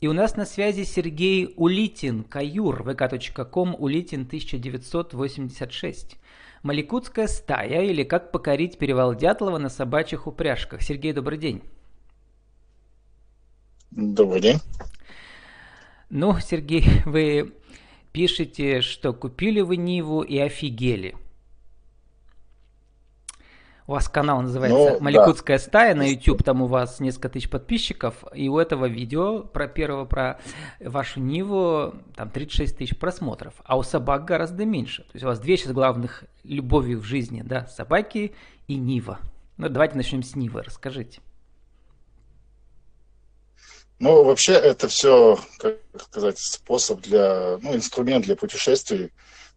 И у нас на связи Сергей Улитин, каюр, vk.com, Улитин 1986. Маликутская стая или как покорить перевал Дятлова на собачьих упряжках. Сергей, добрый день. Добрый день. Ну, Сергей, вы пишете, что купили вы Ниву и офигели – у вас канал называется ну, Маликутская да. стая на YouTube, там у вас несколько тысяч подписчиков, и у этого видео про первого, про вашу Ниву, там 36 тысяч просмотров, а у собак гораздо меньше. То есть у вас две сейчас главных любови в жизни, да, собаки и Нива. Ну, давайте начнем с Нивы, расскажите. Ну, вообще это все, как сказать, способ для, ну, инструмент для путешествий.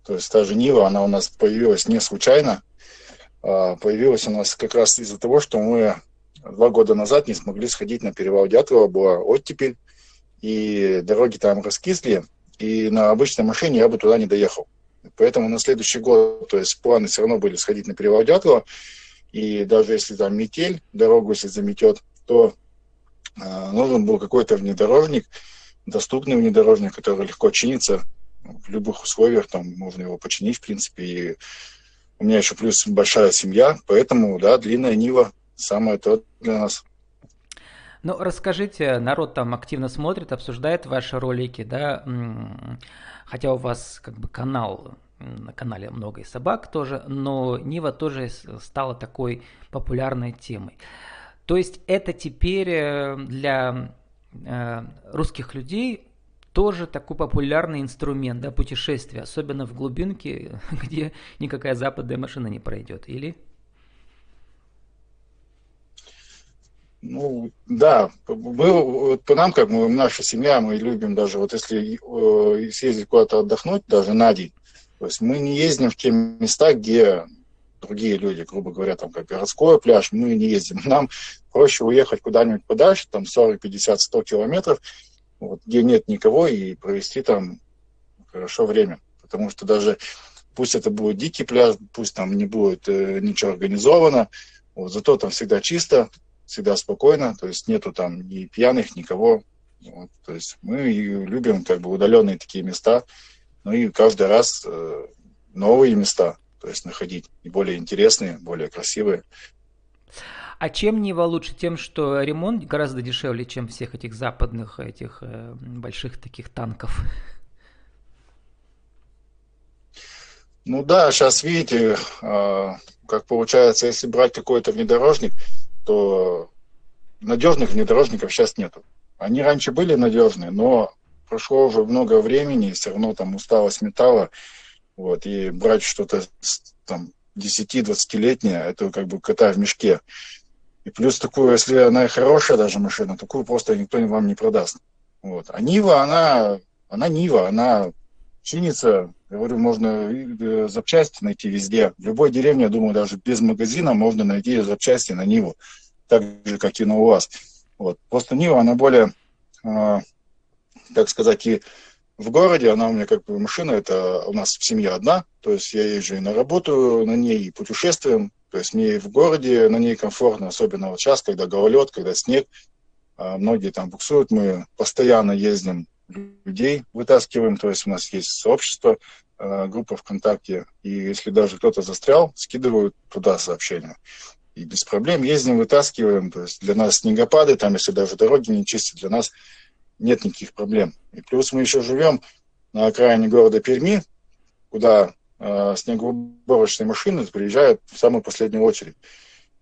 То есть та же Нива, она у нас появилась не случайно. А, появилась у нас как раз из-за того, что мы два года назад не смогли сходить на перевал Дятлова, была оттепель, и дороги там раскисли, и на обычной машине я бы туда не доехал. Поэтому на следующий год, то есть планы все равно были сходить на перевал Дятлова, и даже если там метель, дорогу если заметет, то э, нужен был какой-то внедорожник, доступный внедорожник, который легко чинится в любых условиях, там можно его починить, в принципе, и у меня еще плюс большая семья, поэтому, да, длинная Нива самое то для нас. Ну, расскажите, народ там активно смотрит, обсуждает ваши ролики, да, хотя у вас как бы канал, на канале много и собак тоже, но Нива тоже стала такой популярной темой. То есть это теперь э, для э, русских людей тоже такой популярный инструмент, да, путешествия, особенно в глубинке, где никакая западная машина не пройдет, или? Ну, да, мы, по нам, как мы, наша семья, мы любим даже, вот если э, съездить куда-то отдохнуть, даже на день, то есть мы не ездим в те места, где другие люди, грубо говоря, там как городской пляж, мы не ездим. Нам проще уехать куда-нибудь подальше, там 40, 50, 100 километров, вот, где нет никого, и провести там хорошо время. Потому что даже пусть это будет дикий пляж, пусть там не будет э, ничего организовано, вот, зато там всегда чисто, всегда спокойно, то есть нету там ни пьяных, никого. Вот, то есть мы любим как бы удаленные такие места, ну и каждый раз э, новые места, то есть находить, и более интересные, более красивые. А чем Нива лучше? Тем, что ремонт гораздо дешевле, чем всех этих западных, этих э, больших таких танков. Ну да, сейчас видите, э, как получается, если брать какой-то внедорожник, то надежных внедорожников сейчас нету. Они раньше были надежные, но прошло уже много времени, и все равно там усталость металла, вот, и брать что-то там 10-20-летнее, это как бы кота в мешке. И плюс такую, если она хорошая даже машина, такую просто никто вам не продаст. Вот. А Нива, она, она Нива, она чинится, говорю, можно э, запчасти найти везде. В любой деревне, я думаю, даже без магазина можно найти запчасти на Ниву, так же, как и на УАЗ. Вот. Просто Нива, она более, э, так сказать, и в городе, она у меня как бы машина, это у нас семья одна, то есть я езжу и на работу на ней, и путешествуем, то есть мне в городе на ней комфортно, особенно вот сейчас, когда гололед, когда снег. А многие там буксуют, мы постоянно ездим, людей вытаскиваем, то есть у нас есть сообщество, а, группа ВКонтакте, и если даже кто-то застрял, скидывают туда сообщения. И без проблем ездим, вытаскиваем, то есть для нас снегопады, там если даже дороги не чистят, для нас нет никаких проблем. И плюс мы еще живем на окраине города Перми, куда снегоуборочные машины приезжают в самую последнюю очередь.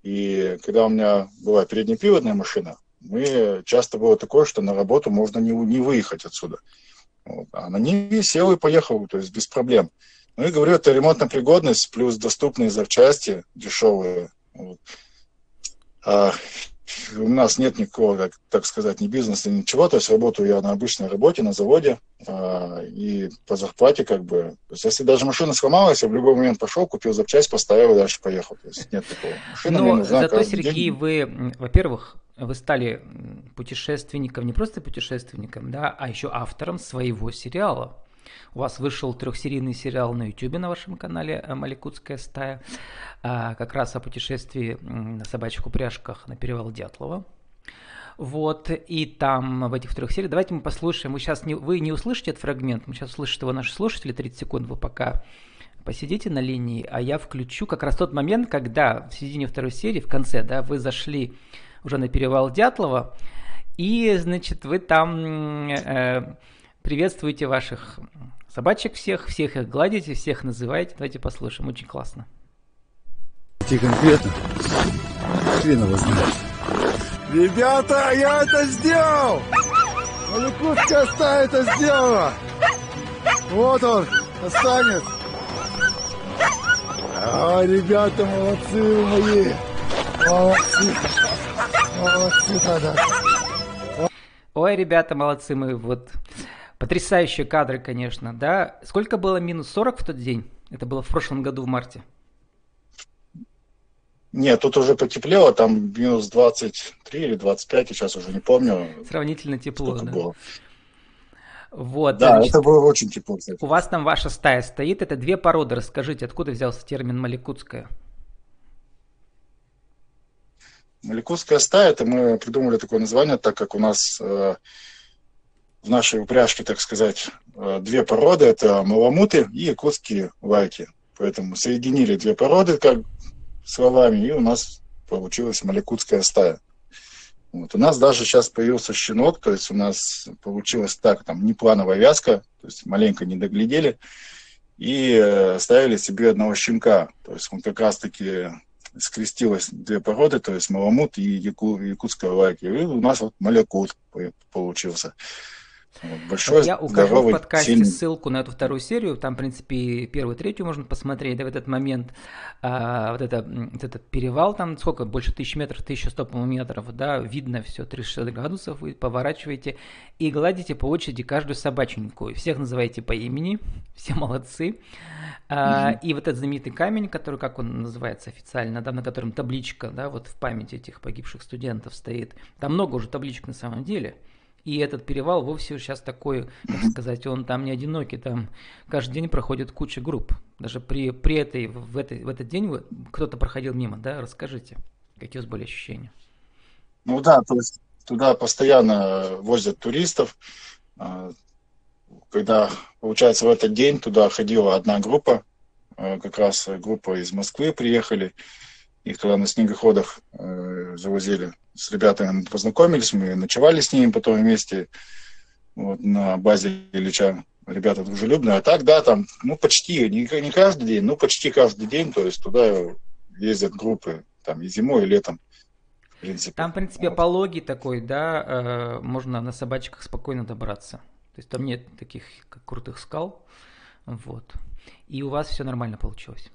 И когда у меня была переднеприводная машина, мы часто было такое, что на работу можно не, не выехать отсюда. Вот. А на ней сел и поехал, то есть без проблем. Ну и говорю, это ремонтная пригодность плюс доступные запчасти дешевые. Вот. А у нас нет никакого, как, так сказать, ни бизнеса, ничего. То есть работаю я на обычной работе, на заводе, э, и по зарплате как бы... То есть если даже машина сломалась, я в любой момент пошел, купил запчасть, поставил и дальше поехал. То есть нет такого. Машина Но нужна зато, Сергей, день. вы, во-первых, вы стали путешественником, не просто путешественником, да, а еще автором своего сериала. У вас вышел трехсерийный сериал на YouTube на вашем канале э, «Маликутская стая», а, как раз о путешествии на собачьих упряжках на перевал Дятлова. Вот, и там в этих трех сериях. Давайте мы послушаем. Вы сейчас не, вы не услышите этот фрагмент, мы сейчас услышите его наши слушатели, 30 секунд вы пока посидите на линии, а я включу как раз тот момент, когда в середине второй серии, в конце, да, вы зашли уже на перевал Дятлова, и, значит, вы там э, приветствуете ваших собачек всех, всех их гладите, всех называете. Давайте послушаем, очень классно. Те конкретно, хрен его знает. Ребята, я это сделал! Маликутская стая это сделала! Вот он, останет! А, ребята, молодцы вы мои! Молодцы! Молодцы тогда! Ой, ребята, молодцы мы, вот потрясающие кадры, конечно, да. Сколько было минус 40 в тот день? Это было в прошлом году в марте. Нет, тут уже потеплело, там минус 23 или 25, я сейчас уже не помню. Сравнительно тепло, да. Было. Вот, да, значит, это было очень тепло, кстати. У вас там ваша стая стоит, это две породы. Расскажите, откуда взялся термин маликутская? Маликутская стая, это мы придумали такое название, так как у нас э, в нашей упряжке, так сказать, э, две породы, это маламуты и якутские вайки. Поэтому соединили две породы, как словами, и у нас получилась маликутская стая. Вот. У нас даже сейчас появился щенок, то есть у нас получилось так, там неплановая вязка, то есть маленько не доглядели, и э, ставили себе одного щенка. То есть он как раз-таки скрестилось две породы, то есть маламут и яку, якутская лайки. И у нас вот малякут получился. Вот, большой, Я укажу в подкасте сильный. ссылку на эту вторую серию. Там, в принципе, первую, третью можно посмотреть. Да, в этот момент а, вот, это, вот этот перевал, там сколько, больше тысячи метров, 1100, по-моему, метров, да, видно все, 360 градусов, вы поворачиваете и гладите по очереди каждую собаченьку. Всех называете по имени, все молодцы. А, mm-hmm. И вот этот знаменитый камень, который, как он называется официально, да, на котором табличка, да, вот в памяти этих погибших студентов стоит. Там много уже табличек на самом деле. И этот перевал вовсе сейчас такой, как сказать, он там не одинокий, там каждый день проходит куча групп. Даже при, при этой, в, этой, в этот день кто-то проходил мимо, да? Расскажите, какие у вас были ощущения? Ну да, то есть туда постоянно возят туристов. А, когда, получается, в этот день туда ходила одна группа, а, как раз группа из Москвы приехали, их туда на снегоходах э, завозили с ребятами познакомились, мы ночевали с ними потом вместе вот, на базе Ильича. Ребята дружелюбные. А так, да, там, ну, почти, не, не каждый день, ну, почти каждый день, то есть туда ездят группы, там, и зимой, и летом. В принципе. Там, в принципе, вот. пологий такой, да, э, можно на собачках спокойно добраться. То есть там нет таких как крутых скал, вот. И у вас все нормально получилось.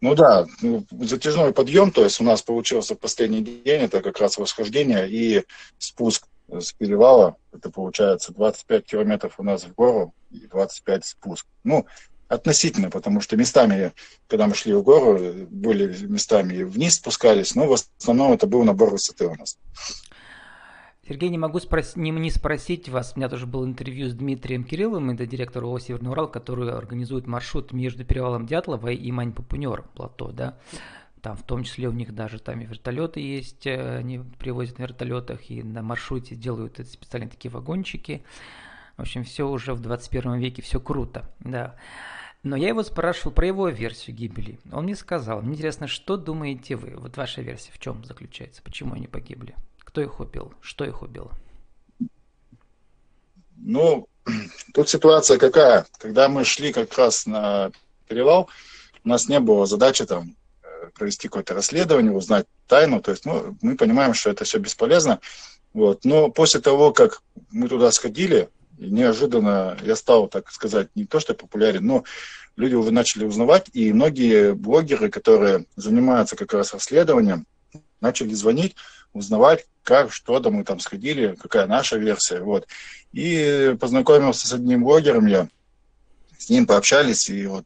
Ну да, ну, затяжной подъем, то есть у нас получился последний день, это как раз восхождение и спуск с перевала, это получается 25 километров у нас в гору и 25 спуск. Ну, относительно, потому что местами, когда мы шли в гору, были местами вниз спускались, но в основном это был набор высоты у нас. Сергей, не могу спрос... не, не спросить вас, у меня тоже было интервью с Дмитрием Кирилловым, это директор ООО «Северный Урал», который организует маршрут между перевалом Дятлова и Мань-Папунер, плато, да. Там в том числе у них даже там и вертолеты есть, э, они привозят на вертолетах, и на маршруте делают специальные такие вагончики. В общем, все уже в 21 веке, все круто, да. Но я его спрашивал про его версию гибели. Он мне сказал, мне интересно, что думаете вы? Вот ваша версия в чем заключается? Почему они погибли? Кто их убил? Что их убило? Ну, тут ситуация какая? Когда мы шли как раз на перевал, у нас не было задачи там э, провести какое-то расследование, узнать тайну. То есть, ну, мы понимаем, что это все бесполезно. Вот. Но после того, как мы туда сходили, неожиданно я стал, так сказать, не то что популярен, но люди уже начали узнавать, и многие блогеры, которые занимаются как раз расследованием, начали звонить, узнавать, как, что то мы там сходили, какая наша версия. Вот. И познакомился с одним блогером я, с ним пообщались, и вот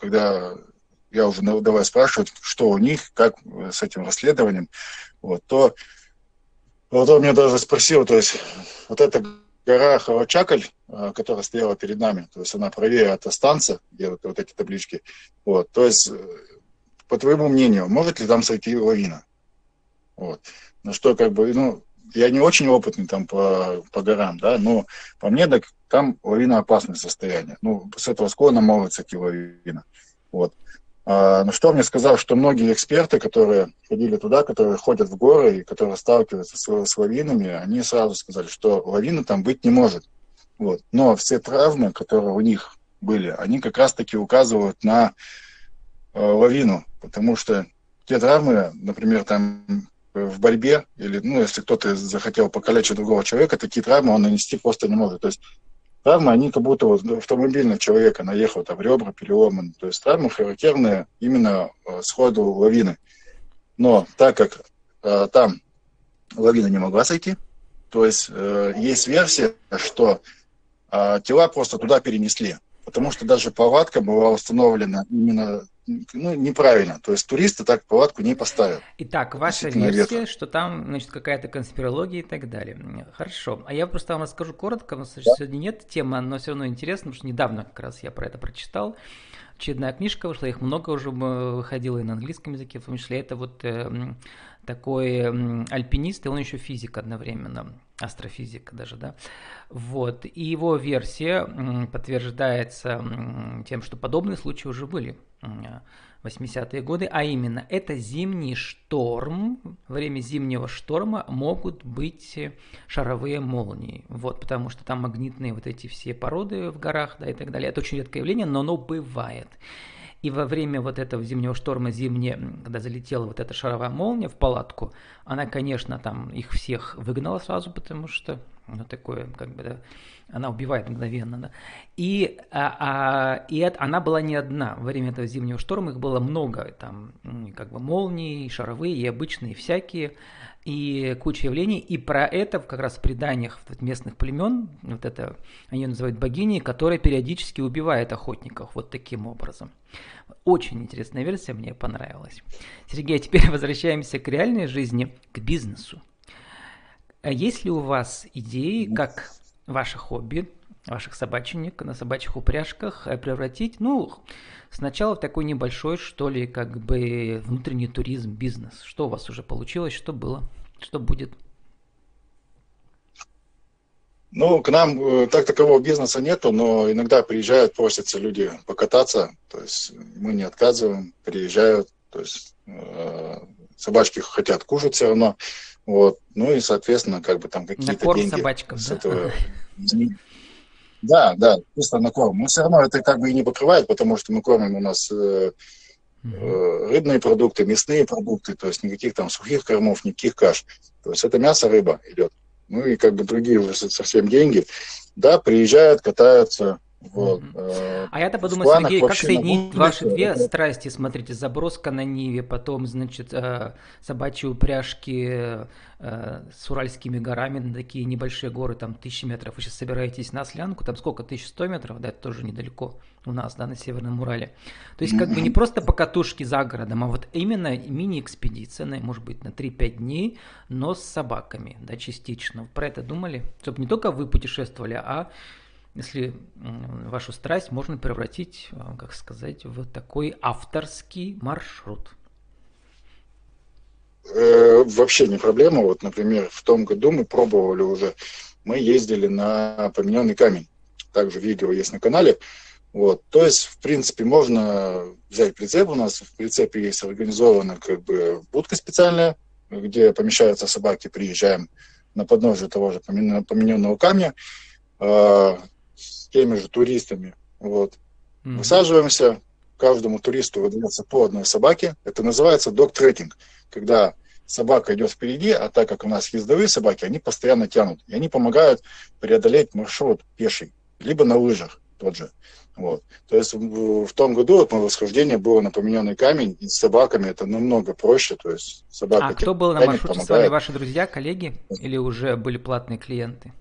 когда я уже давай спрашивать, что у них, как с этим расследованием, вот, то вот он меня даже спросил, то есть вот эта гора Харачакаль, а, которая стояла перед нами, то есть она правее от станции, где вот, вот эти таблички, вот, то есть, по твоему мнению, может ли там сойти лавина? Вот. Ну что, как бы, ну, я не очень опытный там по, по горам, да, но по мне так там лавина опасное состояние. Ну, с этого склона сойти лавина. Вот. А, ну, что мне сказал, что многие эксперты, которые ходили туда, которые ходят в горы и которые сталкиваются с, с лавинами, они сразу сказали, что лавины там быть не может. Вот. Но все травмы, которые у них были, они как раз-таки указывают на э, лавину, потому что те травмы, например, там в борьбе, или, ну, если кто-то захотел покалечить другого человека, такие травмы он нанести просто не может. То есть травмы, они как будто вот автомобиль на человека наехал, там ребра переломаны. То есть травмы характерные именно э, сходу лавины. Но так как э, там лавина не могла сойти, то есть э, есть версия, что э, тела просто туда перенесли. Потому что даже палатка была установлена именно ну, неправильно. То есть туристы так палатку не поставят. Итак, ваша версия, что там значит, какая-то конспирология и так далее. Хорошо. А я просто вам расскажу коротко. У нас да. сегодня нет темы, но все равно интересно, потому что недавно как раз я про это прочитал. Очередная книжка вышла, их много уже выходило и на английском языке, в том числе это вот э, такой альпинист, и он еще физик одновременно, астрофизик даже, да. Вот. И его версия подтверждается тем, что подобные случаи уже были 80-е годы, а именно это зимний шторм. Время зимнего шторма могут быть шаровые молнии. Вот, потому что там магнитные вот эти все породы в горах, да, и так далее. Это очень редкое явление, но оно бывает. И во время вот этого зимнего шторма, зимне, когда залетела вот эта шаровая молния в палатку, она, конечно, там их всех выгнала сразу, потому что, ну, такое, как бы, да, она убивает мгновенно, да. И, а, а, и это, она была не одна. Во время этого зимнего шторма их было много, там, как бы молнии, шаровые и обычные всякие и куча явлений. И про это как раз в преданиях местных племен, вот это они называют богиней, которая периодически убивает охотников вот таким образом. Очень интересная версия, мне понравилась. Сергей, а теперь возвращаемся к реальной жизни, к бизнесу. А есть ли у вас идеи, как ваше хобби, ваших собаченек на собачьих упряжках э, превратить, ну, сначала в такой небольшой, что ли, как бы внутренний туризм, бизнес. Что у вас уже получилось, что было, что будет? Ну, к нам э, так такового бизнеса нету, но иногда приезжают, просятся люди покататься, то есть мы не отказываем, приезжают, то есть э, собачки хотят кушать все равно, вот, ну и, соответственно, как бы там какие-то деньги собачкам, с да? этого да, да, чисто на корм. Но все равно это как бы и не покрывает, потому что мы кормим у нас э, э, рыбные продукты, мясные продукты, то есть никаких там сухих кормов, никаких каш. То есть это мясо, рыба идет. Ну и как бы другие уже совсем деньги. Да, приезжают, катаются, вот. Э, а я-то подумал, Сергей, как соединить ваши две страсти? Смотрите, заброска на Ниве, потом, значит, э, собачьи упряжки э, с Уральскими горами на такие небольшие горы, там, тысячи метров. Вы сейчас собираетесь на Слянку, там сколько, 1100 метров, да, это тоже недалеко у нас, да, на Северном Урале. То есть, как бы не просто покатушки за городом, а вот именно мини-экспедиция, может быть, на 3-5 дней, но с собаками, да, частично. Про это думали? Чтобы не только вы путешествовали, а если вашу страсть можно превратить, э, как сказать, в такой авторский маршрут? Э, вообще не проблема. Вот, например, в том году мы пробовали уже, мы ездили на помененный камень. Также видео есть на канале. Вот. То есть, в принципе, можно взять прицеп. У нас в прицепе есть организована как бы будка специальная, где помещаются собаки. Приезжаем на подножие того же помененного камня. Теми же туристами. Вот. Mm-hmm. Высаживаемся, каждому туристу выдается по одной собаке. Это называется док-трекинг, когда собака идет впереди, а так как у нас ездовые собаки, они постоянно тянут. И они помогают преодолеть маршрут пеший, либо на лыжах тот же. Вот. То есть в, в том году вот, восхождение было на помененный камень, и с собаками это намного проще. То есть собака а кто был на маршруте с вами, ваши друзья, коллеги или уже были платные клиенты?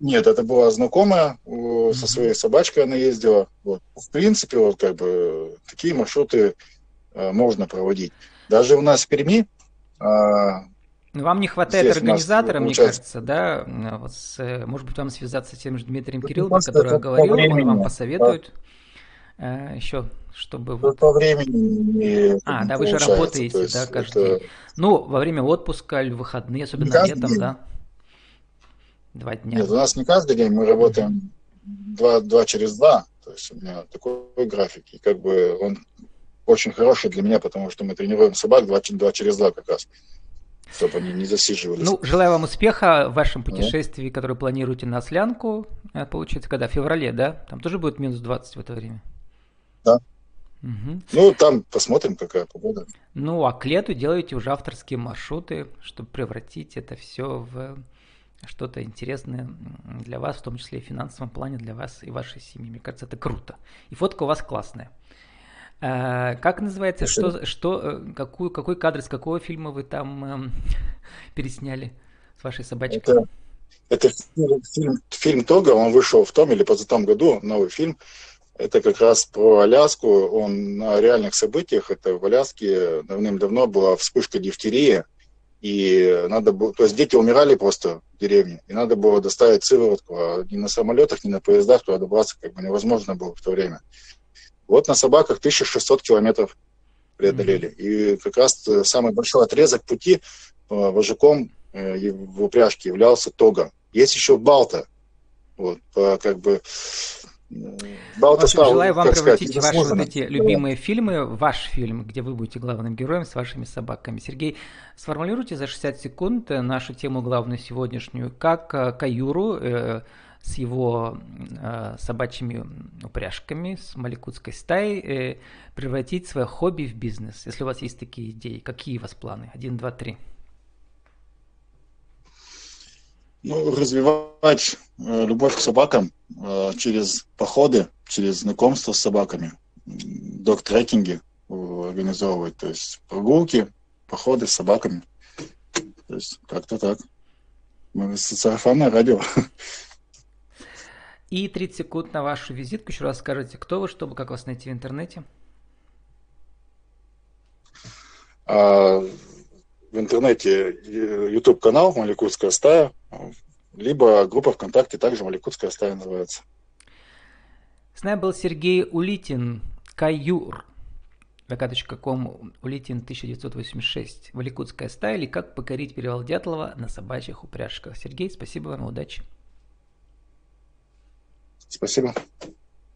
Нет, это была знакомая, со своей собачкой она ездила. Вот. В принципе, вот как бы такие маршруты э, можно проводить. Даже у нас в Перми... Э, вам не хватает организатора, мне кажется, да? Вот с, может быть, вам связаться с тем же Дмитрием Кирилловым, который говорил, времени, он вам посоветует. Да. э, еще, чтобы... Ну, по времени А, да, вы же работаете, да, каждый это... день. Ну, во время отпуска или выходные, особенно летом, день. да? Два дня. Нет, у нас не каждый день, мы работаем два, два через два. То есть у меня такой график. И как бы он очень хороший для меня, потому что мы тренируем собак два, два через два как раз чтобы они не засиживались. Ну, желаю вам успеха в вашем путешествии, которое планируете на Слянку, э, получится, когда? В феврале, да? Там тоже будет минус 20 в это время? Да. Угу. Ну, там посмотрим, какая погода. Ну, а к лету делаете уже авторские маршруты, чтобы превратить это все в что-то интересное для вас, в том числе и в финансовом плане для вас и вашей семьи. Мне кажется, это круто. И фотка у вас классная. А, как называется, что, что, э, какую, какой кадр из какого фильма вы там эм, пересняли с вашей собачкой? Это, это фильм, фильм Тога, он вышел в том или позатом году, новый фильм. Это как раз про Аляску, он на реальных событиях. Это в Аляске давным-давно была вспышка дифтерии, и надо было, то есть дети умирали просто в деревне, и надо было доставить сыворотку, а ни на самолетах, ни на поездах туда добраться как бы невозможно было в то время. Вот на собаках 1600 километров преодолели. Mm-hmm. И как раз э, самый большой отрезок пути э, вожаком э, в упряжке являлся Тога. Есть еще Балта. Вот, как бы Балта в стал, желаю вам превратить сказать, ваши вот эти любимые фильмы в ваш фильм, где вы будете главным героем с вашими собаками. Сергей, сформулируйте за 60 секунд нашу тему главную сегодняшнюю. Как Каюру с его э, собачьими упряжками, с маликутской стаей, э, превратить свое хобби в бизнес? Если у вас есть такие идеи, какие у вас планы? Один, два, три. Ну, развивать э, любовь к собакам э, через походы, через знакомство с собаками, док-трекинги э, организовывать, то есть прогулки, походы с собаками. То есть как-то так. Мы сарафанное радио. И 30 секунд на вашу визитку. Еще раз скажите, кто вы, чтобы как вас найти в интернете? А, в интернете YouTube канал Маликутская стая, либо группа ВКонтакте, также Маликутская стая называется. С нами был Сергей Улитин, Каюр, vk.com, Улитин 1986, Валикутская стая или как покорить перевал Дятлова на собачьих упряжках. Сергей, спасибо вам, удачи. Спасибо.